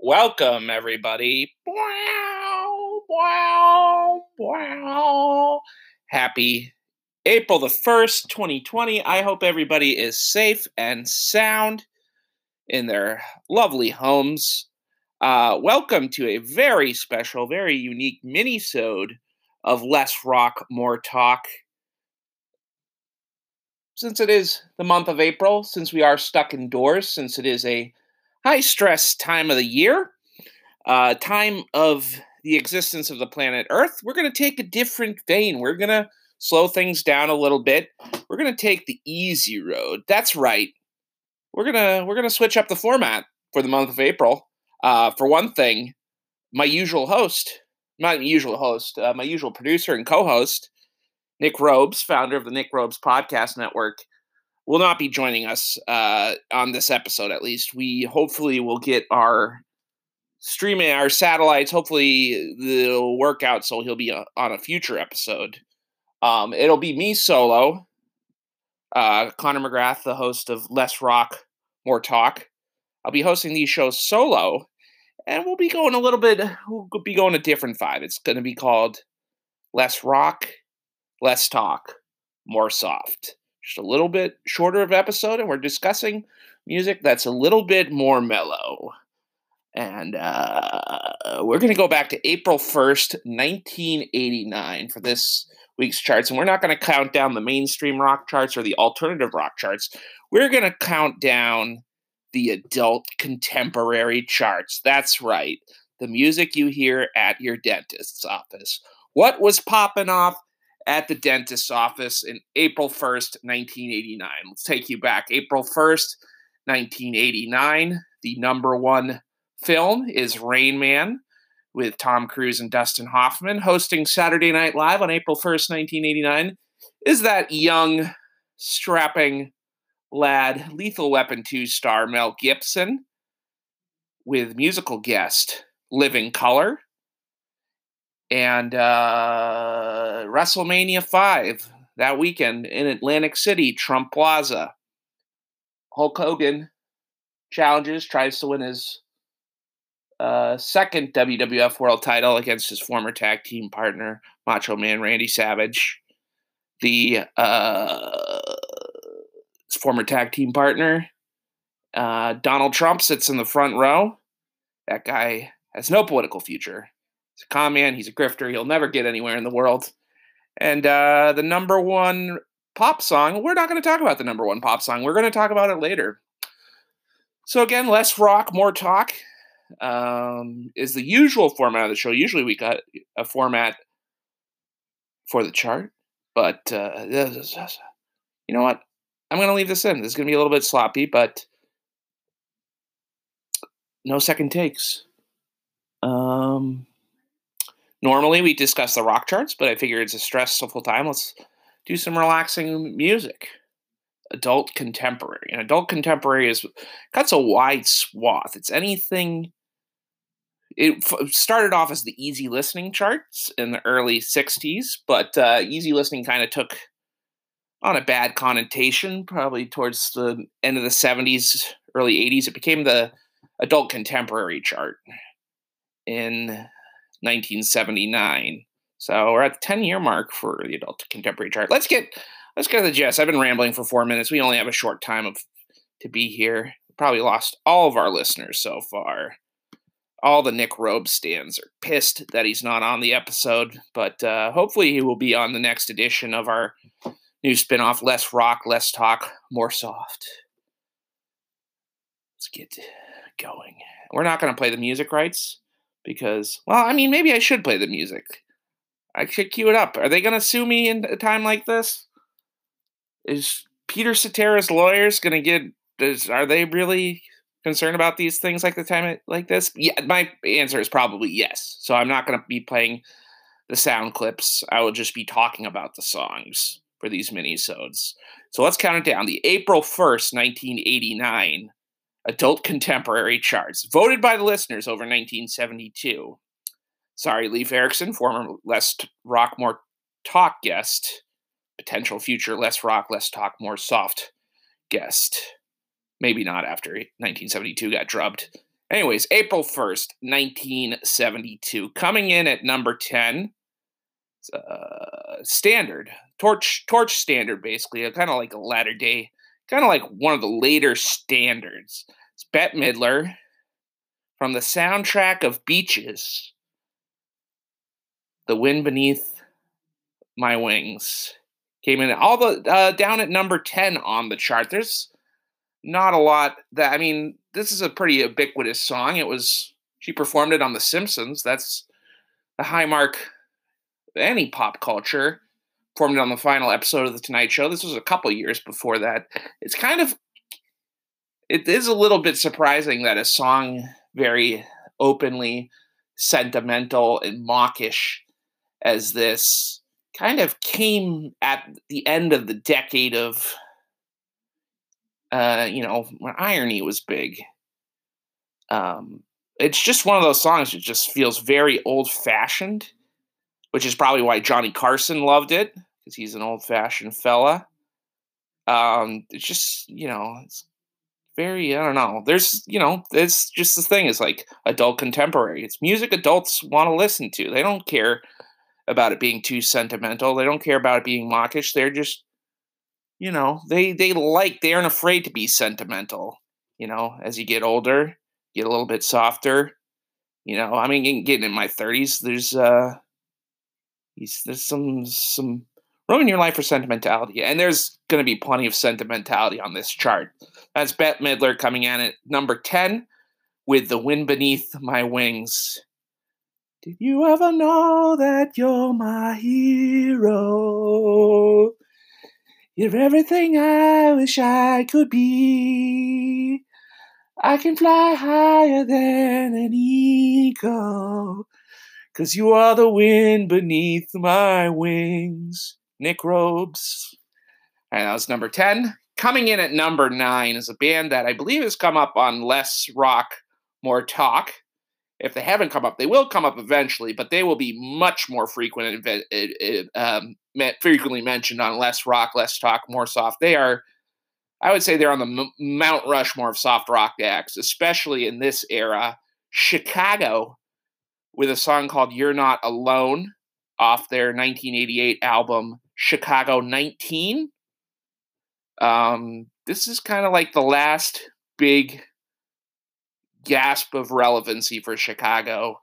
Welcome, everybody. Wow, wow, wow. Happy April the 1st, 2020. I hope everybody is safe and sound in their lovely homes. Uh, welcome to a very special, very unique mini-sode of Less Rock, More Talk. Since it is the month of April, since we are stuck indoors, since it is a high stress time of the year, uh, time of the existence of the planet Earth, we're going to take a different vein. We're going to slow things down a little bit. We're going to take the easy road. That's right. We're gonna we're gonna switch up the format for the month of April. Uh, for one thing, my usual host, not usual host, uh, my usual producer and co-host, Nick Robes, founder of the Nick Robes Podcast Network, will not be joining us uh, on this episode. At least we hopefully will get our streaming our satellites. Hopefully they'll work out, so he'll be on a future episode. Um, it'll be me solo. Uh, Connor McGrath, the host of Less Rock, More Talk. I'll be hosting these shows solo, and we'll be going a little bit. We'll be going a different vibe. It's going to be called Less Rock, Less Talk, More Soft. Just a little bit shorter of episode, and we're discussing music that's a little bit more mellow. And uh, we're going to go back to April 1st, 1989 for this week's charts. And we're not going to count down the mainstream rock charts or the alternative rock charts. We're going to count down the adult contemporary charts. That's right. The music you hear at your dentist's office. What was popping off at the dentist's office in April 1st, 1989? Let's take you back. April 1st, 1989. The number one film is Rain Man with Tom Cruise and Dustin Hoffman hosting Saturday Night Live on April 1st, 1989, is that young, strapping lad, Lethal Weapon 2 star Mel Gibson with musical guest Living Colour and uh, WrestleMania 5 that weekend in Atlantic City, Trump Plaza. Hulk Hogan challenges, tries to win his uh, second WWF World Title against his former tag team partner, Macho Man Randy Savage. The uh, former tag team partner, uh, Donald Trump, sits in the front row. That guy has no political future. He's a con man. He's a grifter. He'll never get anywhere in the world. And uh, the number one pop song, we're not going to talk about the number one pop song. We're going to talk about it later. So, again, less rock, more talk um, is the usual format of the show. Usually we got a format for the chart, but uh, you know what? I'm going to leave this in. This is going to be a little bit sloppy, but no second takes. Um, normally we discuss the rock charts, but I figure it's a stressful time. Let's do some relaxing music adult contemporary. And adult contemporary is cuts a wide swath. It's anything it f- started off as the easy listening charts in the early 60s, but uh, easy listening kind of took on a bad connotation probably towards the end of the 70s, early 80s. It became the adult contemporary chart in 1979. So we're at the 10 year mark for the adult contemporary chart. Let's get let's get to the gist. I've been rambling for four minutes. We only have a short time of to be here. Probably lost all of our listeners so far all the Nick Robe stands are pissed that he's not on the episode, but uh, hopefully he will be on the next edition of our new spinoff, Less Rock, Less Talk, More Soft. Let's get going. We're not going to play the music rights because, well, I mean, maybe I should play the music. I should cue it up. Are they going to sue me in a time like this? Is Peter Cetera's lawyers going to get? Is, are they really concerned about these things like the time like this? Yeah, my answer is probably yes. So I'm not going to be playing the sound clips. I will just be talking about the songs for these mini-sodes. So let's count it down. The April 1st, 1989 adult contemporary charts, voted by the listeners over 1972. Sorry, Leif Erikson, former Less Rock More Talk guest, potential future less rock, less talk, more soft guest. Maybe not after 1972 got drubbed. Anyways, April 1st, 1972. Coming in at number 10, uh, standard, torch, torch standard, basically, kind of like a latter day, kind of like one of the later standards. It's Bette Midler from the soundtrack of Beaches, The Wind Beneath My Wings. Came in all the uh, down at number 10 on the chart. There's not a lot that I mean, this is a pretty ubiquitous song. It was she performed it on The Simpsons. That's the high mark of any pop culture. Performed on the final episode of the Tonight Show. This was a couple years before that. It's kind of it is a little bit surprising that a song very openly sentimental and mawkish as this kind of came at the end of the decade of uh, you know, when irony was big. Um, it's just one of those songs that just feels very old fashioned, which is probably why Johnny Carson loved it because he's an old fashioned fella. Um, it's just you know, it's very I don't know. There's you know, it's just the thing is like adult contemporary. It's music adults want to listen to. They don't care about it being too sentimental. They don't care about it being mawkish. They're just you know, they they like they aren't afraid to be sentimental. You know, as you get older, get a little bit softer. You know, I mean, getting in my thirties, there's uh, there's some some room in your life for sentimentality, and there's going to be plenty of sentimentality on this chart. That's Bette Midler coming in at number ten with "The Wind Beneath My Wings." Did you ever know that you're my hero? You're everything I wish I could be. I can fly higher than an eagle. Cause you are the wind beneath my wings. Nick Robes. And that was number 10. Coming in at number 9 is a band that I believe has come up on Less Rock, More Talk if they haven't come up, they will come up eventually, but they will be much more frequent and um, frequently mentioned on less rock, less talk, more soft. They are, I would say, they're on the Mount Rushmore of soft rock acts, especially in this era. Chicago, with a song called "You're Not Alone" off their 1988 album Chicago 19. Um, this is kind of like the last big gasp of relevancy for Chicago.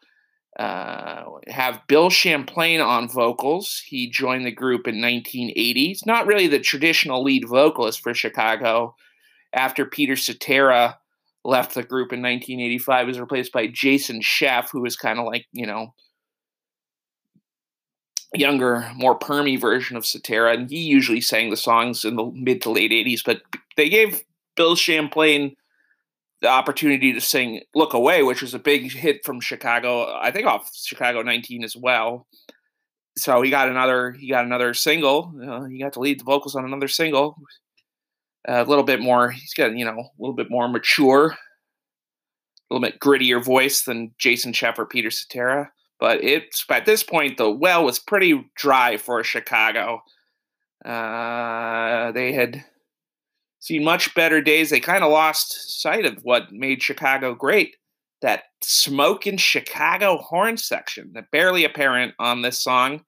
Uh, have Bill Champlin on vocals. He joined the group in 1980. He's not really the traditional lead vocalist for Chicago. After Peter Cetera left the group in 1985, he was replaced by Jason Scheff, who was kind of like you know younger, more permy version of Cetera, and he usually sang the songs in the mid to late 80s. But they gave Bill Champlin the opportunity to sing "Look Away," which was a big hit from Chicago. I think off Chicago 19 as well. So he got another he got another single. Uh, he got to lead the vocals on another single. Uh, a little bit more. He's got you know a little bit more mature, a little bit grittier voice than Jason or Peter Cetera. But it's at this point the well was pretty dry for Chicago. Uh, they had seen much better days. They kind of lost sight of what made Chicago great. That smoke in Chicago horn section that barely apparent on this song.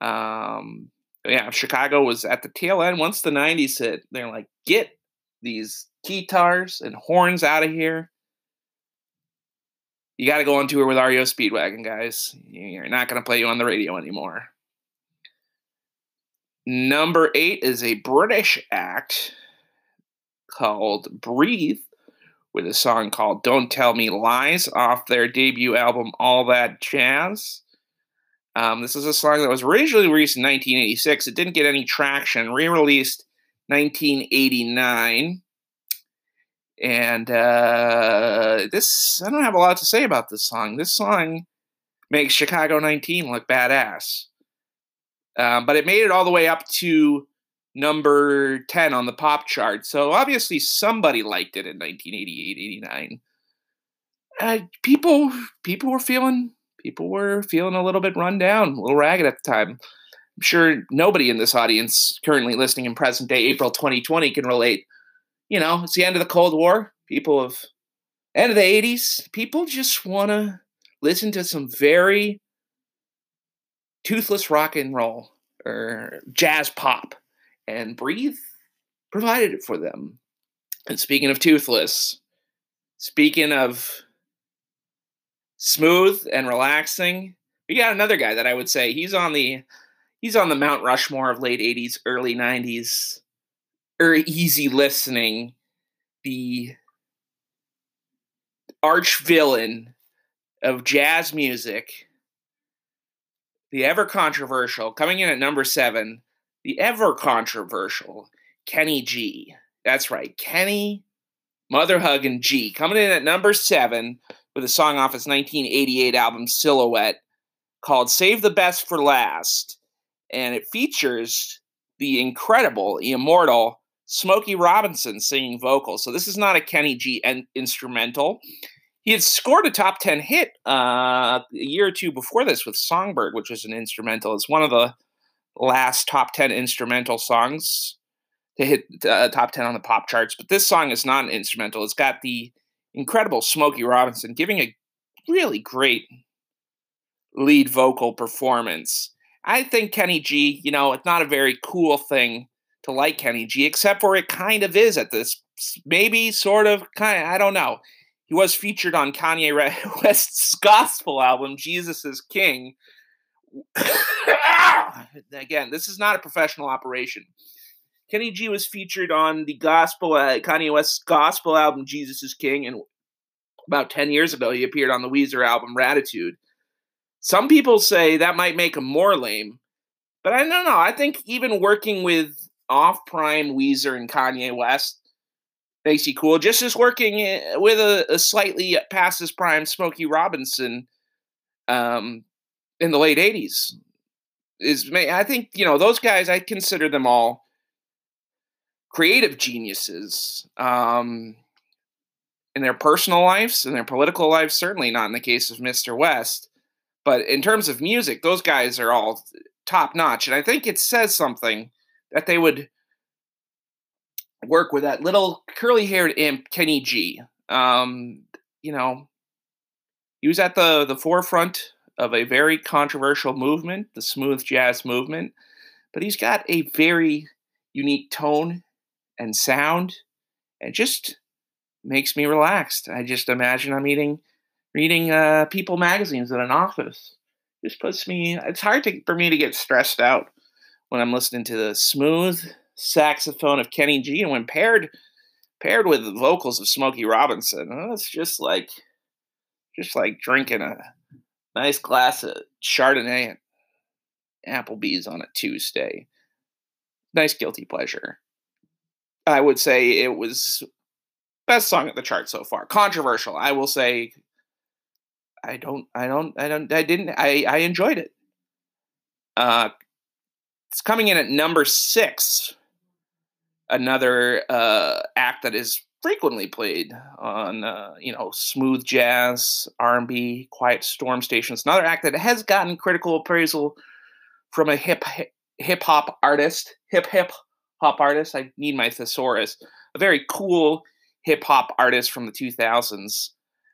Um, yeah, Chicago was at the tail end once the 90s hit. They're like, get these guitars and horns out of here. You got to go on tour with REO Speedwagon, guys. You're not going to play you on the radio anymore. Number eight is a British act called Breathe with a song called Don't Tell Me Lies off their debut album All That Jazz. Um, this is a song that was originally released in 1986. It didn't get any traction, re released 1989. And uh, this, I don't have a lot to say about this song. This song makes Chicago 19 look badass. Um, but it made it all the way up to number 10 on the pop chart. So obviously somebody liked it in 1988, 89. Uh, people people were feeling people were feeling a little bit run down, a little ragged at the time. I'm sure nobody in this audience currently listening in present day April 2020 can relate. You know, it's the end of the Cold War. People of end of the 80s, people just want to listen to some very toothless rock and roll or jazz pop and breathe provided it for them. And speaking of toothless, speaking of smooth and relaxing, we got another guy that I would say he's on the he's on the Mount Rushmore of late 80s, early 90s, or easy listening, the arch villain of jazz music, the ever controversial, coming in at number seven, the ever controversial Kenny G. That's right, Kenny Mother Huggin' G, coming in at number seven with a song off his 1988 album Silhouette called Save the Best for Last. And it features the incredible, immortal Smokey Robinson singing vocals. So this is not a Kenny G en- instrumental. He had scored a top 10 hit uh, a year or two before this with Songbird, which was an instrumental. It's one of the last top 10 instrumental songs to hit uh, top 10 on the pop charts. But this song is not an instrumental. It's got the incredible Smokey Robinson giving a really great lead vocal performance. I think Kenny G, you know, it's not a very cool thing to like Kenny G, except for it kind of is at this maybe sort of kind of, I don't know. He was featured on Kanye West's gospel album, Jesus is King. Again, this is not a professional operation. Kenny G was featured on the gospel, uh, Kanye West's gospel album, Jesus is King, and about 10 years ago, he appeared on the Weezer album, Raditude. Some people say that might make him more lame, but I don't know. I think even working with off prime Weezer and Kanye West you cool. Just as working with a, a slightly past his prime Smokey Robinson um, in the late 80s is, I think, you know, those guys, I consider them all creative geniuses um, in their personal lives, in their political lives, certainly not in the case of Mr. West. But in terms of music, those guys are all top notch. And I think it says something that they would work with that little curly haired imp, Kenny G. Um, you know, he was at the, the forefront of a very controversial movement, the smooth jazz movement, but he's got a very unique tone and sound and just makes me relaxed. I just imagine I'm eating reading uh, People magazines in an office. Just puts me. It's hard to, for me to get stressed out when I'm listening to the smooth saxophone of Kenny G, and when paired paired with the vocals of Smokey Robinson, it's just like just like drinking a nice glass of Chardonnay at Applebee's on a Tuesday. Nice guilty pleasure. I would say it was best song at the chart so far. Controversial, I will say I don't, I don't, I don't, I didn't, I, I enjoyed it. Uh, it's coming in at number six. Another uh, act that is frequently played on, uh, you know, smooth jazz, R and B, quiet storm stations. Another act that has gotten critical appraisal from a hip hip hop artist, hip hip hop artist. I need my thesaurus. A very cool hip hop artist from the 2000s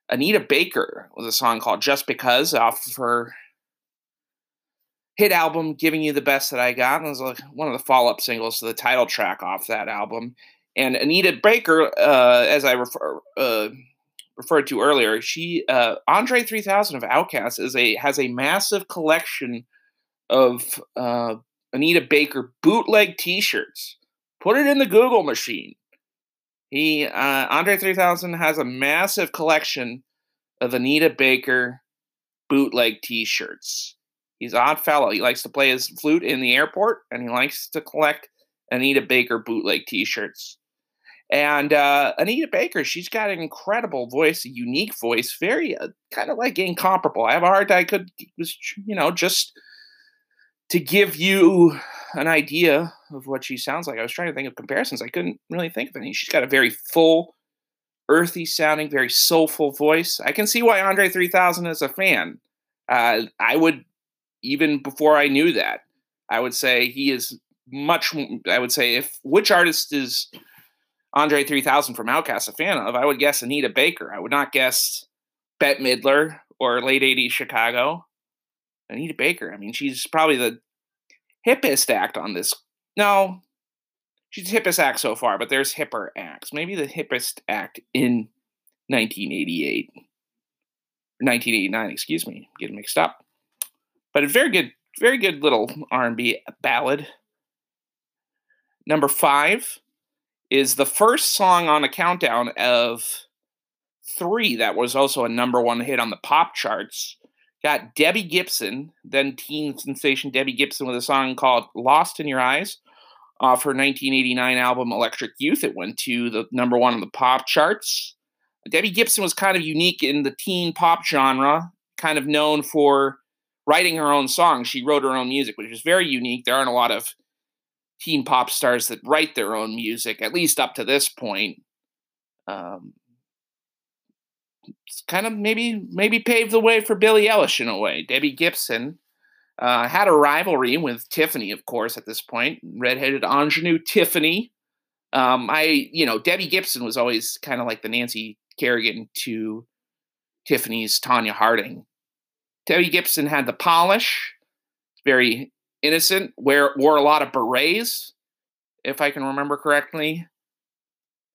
Anita Baker with a song called Just Because off of her hit album, Giving You the Best That I Got. And it was like one of the follow up singles to the title track off that album. And Anita Baker, uh, as I refer, uh, referred to earlier, she uh, Andre 3000 of Outkast is a has a massive collection of uh, Anita Baker bootleg T-shirts. Put it in the Google machine. He uh, Andre 3000 has a massive collection of Anita Baker bootleg T-shirts. He's an odd fellow. He likes to play his flute in the airport, and he likes to collect Anita Baker bootleg T-shirts. And uh, Anita Baker, she's got an incredible voice, a unique voice, very uh, kind of like incomparable. I have a hard time. I could, was, you know, just to give you an idea of what she sounds like. I was trying to think of comparisons. I couldn't really think of any. She's got a very full, earthy sounding, very soulful voice. I can see why Andre 3000 is a fan. Uh, I would, even before I knew that, I would say he is much. I would say if which artist is Andre 3000 from OutKast a fan of, I would guess Anita Baker. I would not guess Bette Midler or late 80s Chicago. Anita Baker. I mean, she's probably the hippest act on this. No, she's hippest act so far, but there's hipper acts. Maybe the hippest act in 1988. 1989, excuse me, getting mixed up. But a very good, very good little R&B ballad. Number five is the first song on a countdown of three that was also a number one hit on the pop charts. Got Debbie Gibson, then teen sensation Debbie Gibson, with a song called "Lost in Your Eyes." Off her 1989 album Electric Youth, it went to the number one on the pop charts. Debbie Gibson was kind of unique in the teen pop genre, kind of known for writing her own songs. She wrote her own music, which is very unique. There aren't a lot of teen pop stars that write their own music, at least up to this point. Um, it's kind of maybe maybe paved the way for Billie Eilish in a way. Debbie Gibson uh, had a rivalry with Tiffany, of course, at this point. Redheaded ingenue Tiffany. Um, I, you know, Debbie Gibson was always kind of like the Nancy Kerrigan to Tiffany's Tonya Harding. Debbie Gibson had the polish, very innocent, wear, wore a lot of berets, if I can remember correctly.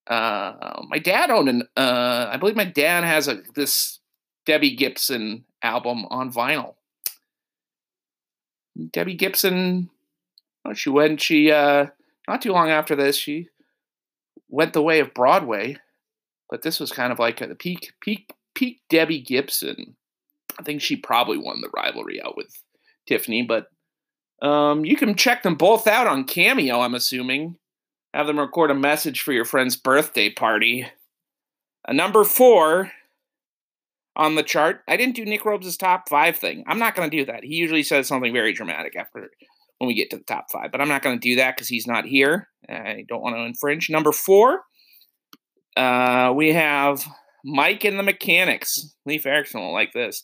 Uh, my dad owned an, uh, I believe my dad has a this Debbie Gibson album on vinyl. Debbie Gibson, oh, she went, she, uh, not too long after this, she went the way of Broadway but this was kind of like the peak, peak, peak Debbie Gibson. I think she probably won the rivalry out with Tiffany, but um, you can check them both out on Cameo, I'm assuming. Have them record a message for your friend's birthday party. Number four on the chart. I didn't do Nick Robes' top five thing. I'm not going to do that. He usually says something very dramatic after when we get to the top five, but I'm not going to do that because he's not here. I don't want to infringe. Number four uh, we have Mike and the Mechanics. Leif Erikson will like this.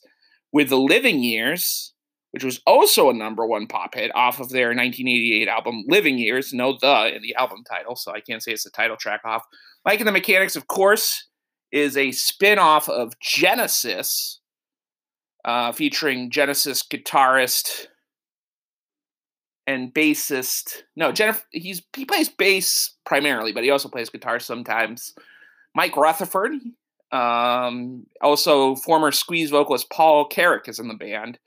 With the Living Years, which was also a number one pop hit off of their 1988 album Living Years. No the in the album title, so I can't say it's the title track off. Mike and the Mechanics, of course, is a spin off of Genesis, uh, featuring Genesis guitarist and bassist. No, Jennifer. He's he plays bass primarily, but he also plays guitar sometimes. Mike Rutherford, um, also former Squeeze vocalist Paul Carrack is in the band.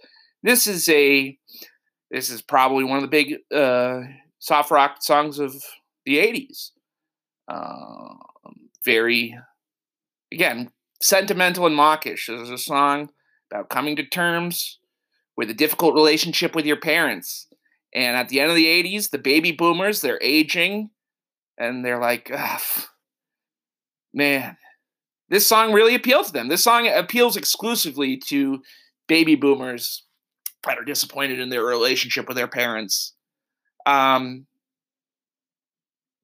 This is a this is probably one of the big uh, soft rock songs of the '80s. Uh, very, again, sentimental and mawkish. This is a song about coming to terms with a difficult relationship with your parents. And at the end of the 80s, the baby boomers, they're aging and they're like, man, this song really appeals to them. This song appeals exclusively to baby boomers that are disappointed in their relationship with their parents. Um,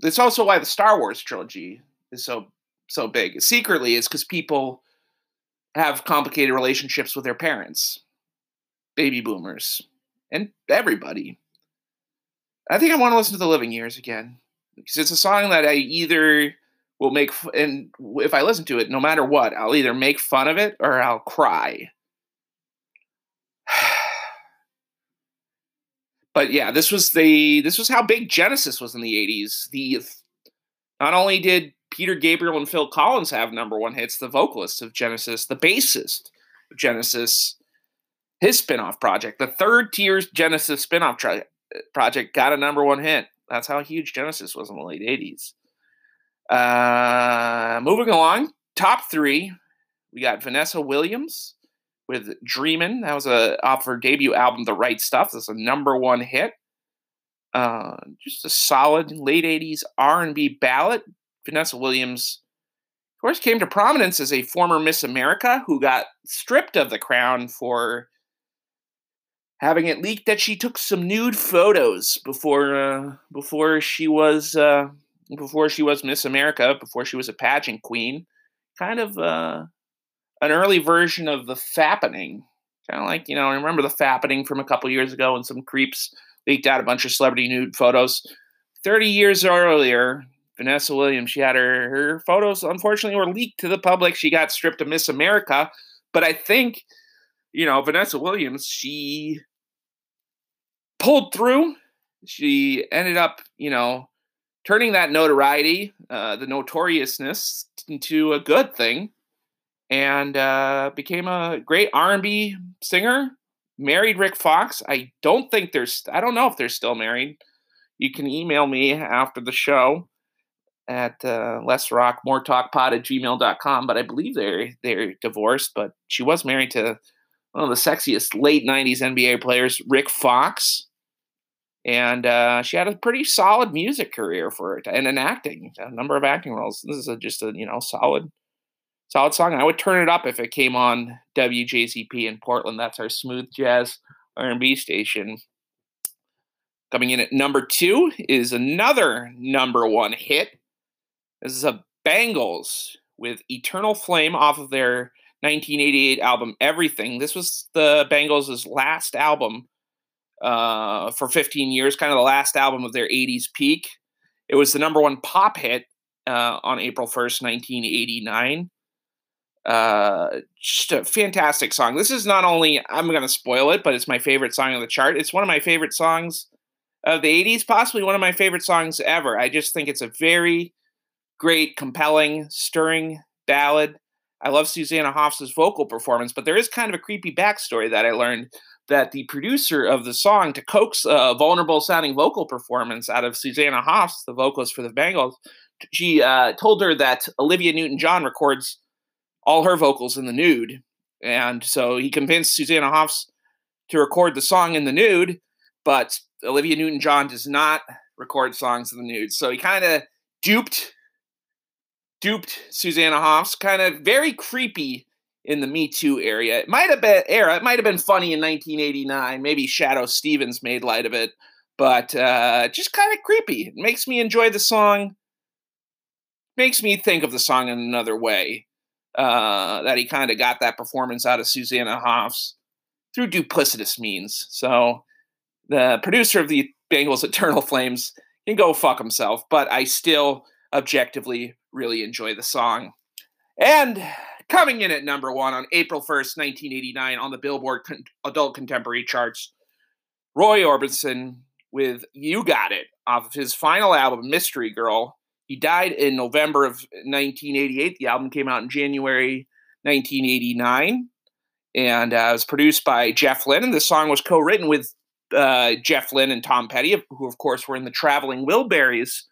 it's also why the Star Wars trilogy is so so big. Secretly, it's because people have complicated relationships with their parents, baby boomers, and everybody. I think I want to listen to the Living Years again because it's a song that I either will make and if I listen to it, no matter what, I'll either make fun of it or I'll cry. but yeah, this was the this was how big Genesis was in the '80s. The not only did Peter Gabriel and Phil Collins have number one hits, the vocalist of Genesis, the bassist of Genesis, his spinoff project, the third tier Genesis spinoff tra- uh, project, got a number one hit. That's how huge Genesis was in the late '80s. Uh, moving along, top three, we got Vanessa Williams with "Dreamin'." That was a off her debut album, "The Right Stuff." That's a number one hit. Uh, just a solid late '80s R&B ballad. Vanessa Williams, of course, came to prominence as a former Miss America who got stripped of the crown for having it leaked that she took some nude photos before uh, before she was uh, before she was Miss America, before she was a pageant queen, kind of uh, an early version of the fappening. Kind of like, you know, I remember the fappening from a couple years ago when some creeps leaked out a bunch of celebrity nude photos. 30 years earlier, Vanessa Williams, she had her, her photos, unfortunately, were leaked to the public. She got stripped of Miss America. But I think, you know, Vanessa Williams, she pulled through. She ended up, you know, turning that notoriety, uh, the notoriousness, into a good thing, and uh, became a great R&B singer. Married Rick Fox. I don't think there's. I don't know if they're still married. You can email me after the show at uh, less rock more talk pod at gmail.com but i believe they're they're divorced but she was married to one of the sexiest late 90s nba players rick fox and uh, she had a pretty solid music career for it and an acting a number of acting roles. This is a, just a you know solid solid song i would turn it up if it came on wjcp in portland that's our smooth jazz r&b station. Coming in at number two is another number one hit. This is a Bangles with Eternal Flame off of their 1988 album Everything. This was the Bangles' last album uh, for 15 years, kind of the last album of their 80s peak. It was the number one pop hit uh, on April 1st, 1989. Uh, just a fantastic song. This is not only, I'm going to spoil it, but it's my favorite song on the chart. It's one of my favorite songs of the 80s, possibly one of my favorite songs ever. I just think it's a very great, compelling, stirring ballad. I love Susanna Hoffs' vocal performance, but there is kind of a creepy backstory that I learned that the producer of the song to coax a vulnerable sounding vocal performance out of Susanna Hoffs, the vocalist for the Bangles, she uh, told her that Olivia Newton John records all her vocals in the nude. And so he convinced Susanna Hoffs to record the song in the nude, but Olivia Newton John does not record songs in the nude. So he kind of duped duped Susanna Hoffs, kind of very creepy in the Me Too area. It might have been era. It might have been funny in 1989. Maybe Shadoe Stevens made light of it, but uh, just kind of creepy. It makes me enjoy the song. Makes me think of the song in another way. Uh, that he kind of got that performance out of Susanna Hoffs through duplicitous means. So the producer of the Bangles Eternal Flames can go fuck himself, but I still objectively really enjoy the song. And coming in at number one on April 1st, 1989, on the Billboard Con- Adult Contemporary charts, Roy Orbison with You Got It off of his final album, Mystery Girl. He died in November of 1988. The album came out in January 1989 and uh, was produced by Jeff Lynne. And the song was co written with uh, Jeff Lynne and Tom Petty, who, of course, were in the Traveling Wilburys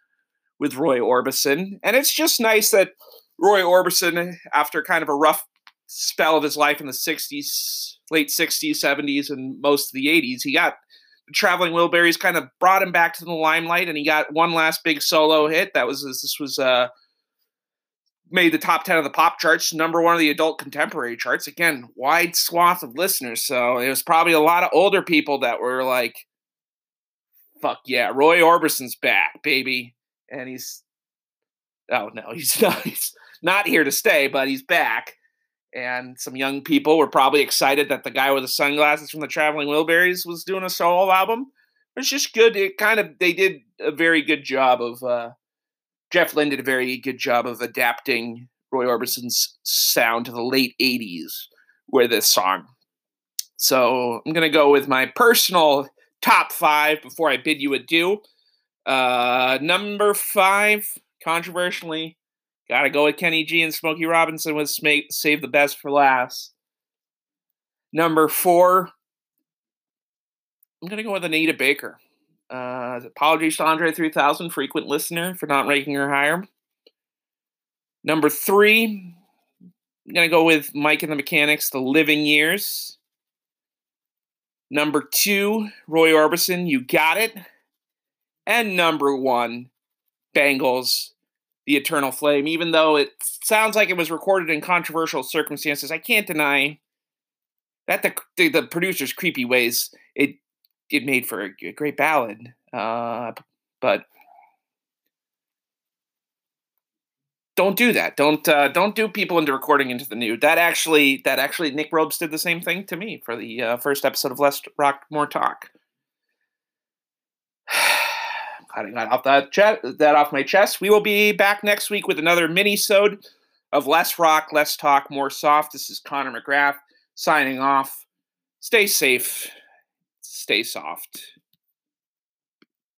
with Roy Orbison. And it's just nice that Roy Orbison, after kind of a rough spell of his life in the 60s, late 60s, 70s, and most of the 80s, he got Traveling Wilburys kind of brought him back to the limelight, and he got one last big solo hit. That was this was uh made the top 10 of the pop charts, number one of the adult contemporary charts. Again, wide swath of listeners. So it was probably a lot of older people that were like, fuck yeah, Roy Orbison's back, baby and he's oh no, he's not he's not here to stay, but he's back. And some young people were probably excited that the guy with the sunglasses from the Traveling Wilburys was doing a solo album. It's just good. It kind of they did a very good job of uh, Jeff Lynne did a very good job of adapting Roy Orbison's sound to the late '80s with this song. So I'm gonna go with my personal top five before I bid you adieu. Uh, number five, controversially, got to go with Kenny G and Smokey Robinson with Save the Best for Last. Number four, I'm going to go with Anita Baker. Uh, apologies to Andre 3000, frequent listener, for not ranking her higher. Number three, I'm going to go with Mike and the Mechanics, The Living Years. Number two, Roy Orbison, You Got It and number one, Bangles, The Eternal Flame. Even though it sounds like it was recorded in controversial circumstances, I can't deny that the the, the producer's creepy ways it it made for a, great ballad. Uh, but don't do that. Don't uh, don't do people into recording into the nude. That actually that actually Nick Robes did the same thing to me for the uh, first episode of Less Rock More Talk. I got off that chat that off my chest. We will be back next week with another mini-sode of less rock, less talk, more soft. This is Connor McGrath signing off. Stay safe. Stay soft.